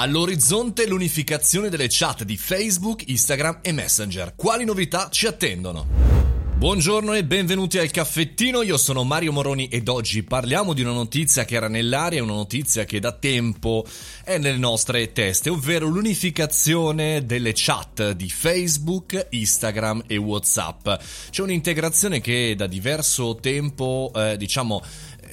All'orizzonte l'unificazione delle chat di Facebook, Instagram e Messenger. Quali novità ci attendono? Buongiorno e benvenuti al caffettino, io sono Mario Moroni ed oggi parliamo di una notizia che era nell'aria, una notizia che da tempo è nelle nostre teste, ovvero l'unificazione delle chat di Facebook, Instagram e Whatsapp. C'è un'integrazione che da diverso tempo, eh, diciamo,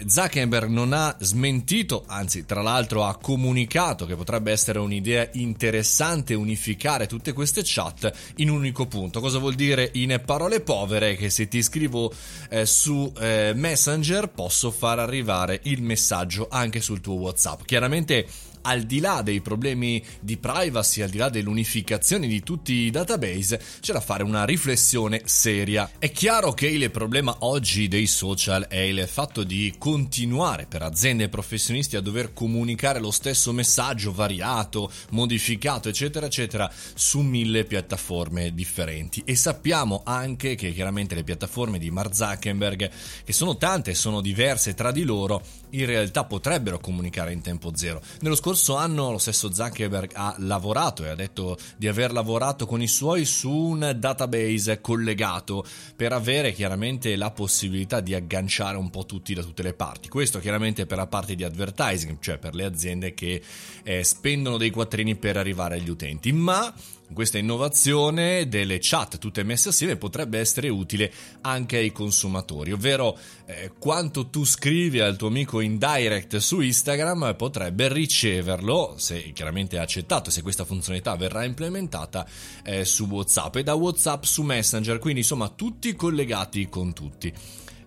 Zuckerberg non ha smentito, anzi tra l'altro ha comunicato che potrebbe essere un'idea interessante unificare tutte queste chat in un unico punto. Cosa vuol dire in parole povere? Che se ti scrivo eh, su eh, Messenger posso far arrivare il messaggio anche sul tuo WhatsApp. Chiaramente al di là dei problemi di privacy, al di là dell'unificazione di tutti i database, c'è da fare una riflessione seria. È chiaro che il problema oggi dei social è il fatto di continuare per aziende e professionisti a dover comunicare lo stesso messaggio variato, modificato, eccetera, eccetera, su mille piattaforme differenti. E sappiamo anche che chiaramente le piattaforme di Mark Zuckerberg, che sono tante e sono diverse tra di loro, in realtà potrebbero comunicare in tempo zero. Nello scorso anno lo stesso Zuckerberg ha lavorato e ha detto di aver lavorato con i suoi su un database collegato per avere chiaramente la possibilità di agganciare un po' tutti da tutte le parti. Questo chiaramente per la parte di advertising, cioè per le aziende che eh, spendono dei quattrini per arrivare agli utenti, ma questa innovazione delle chat tutte messe assieme potrebbe essere utile anche ai consumatori, ovvero eh, quanto tu scrivi al tuo amico in direct su Instagram potrebbe riceverlo, se chiaramente è accettato, se questa funzionalità verrà implementata eh, su WhatsApp e da WhatsApp su Messenger, quindi insomma tutti collegati con tutti.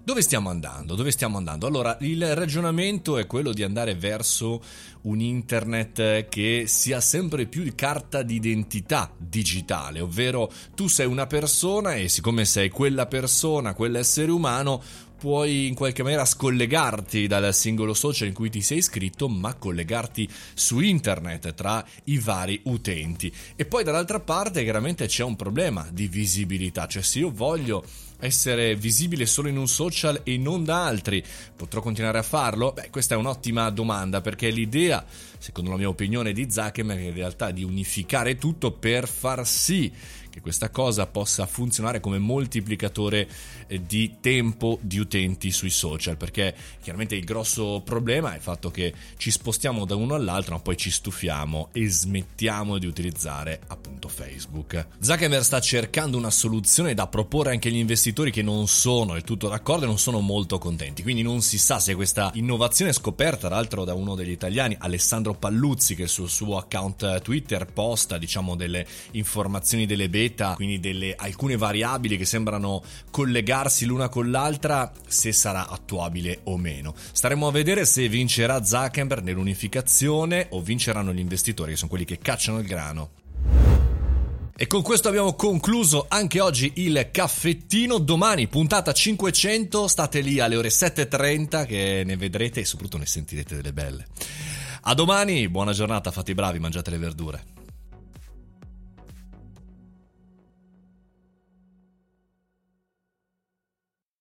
Dove stiamo andando? Dove stiamo andando? Allora, il ragionamento è quello di andare verso un internet che sia sempre più carta d'identità digitale, ovvero tu sei una persona e siccome sei quella persona, quell'essere umano, puoi in qualche maniera scollegarti dal singolo social in cui ti sei iscritto, ma collegarti su internet tra i vari utenti. E poi dall'altra parte chiaramente c'è un problema di visibilità, cioè se io voglio essere visibile solo in un social e non da altri, potrò continuare a farlo? Beh, questa è un'ottima domanda perché l'idea, secondo la mia opinione, di Zuckerberg in realtà di unificare tutto per far sì che questa cosa possa funzionare come moltiplicatore eh, di tempo di utenti sui social, perché chiaramente il grosso problema è il fatto che ci spostiamo da uno all'altro, ma poi ci stufiamo e smettiamo di utilizzare appunto Facebook. Zuckerberg sta cercando una soluzione da proporre anche agli investitori che non sono del tutto d'accordo e non sono molto contenti, quindi non si sa se questa innovazione scoperta tra l'altro da uno degli italiani, Alessandro Palluzzi, che sul suo account Twitter posta diciamo delle informazioni delle beta, quindi delle alcune variabili che sembrano collegarsi l'una con l'altra, se sarà attuabile o meno. Staremo a vedere se vincerà Zuckerberg nell'unificazione o vinceranno gli investitori, che sono quelli che cacciano il grano. E con questo abbiamo concluso anche oggi il caffettino. Domani, puntata 500, state lì alle ore 7.30 che ne vedrete e soprattutto ne sentirete delle belle. A domani, buona giornata, fate i bravi, mangiate le verdure.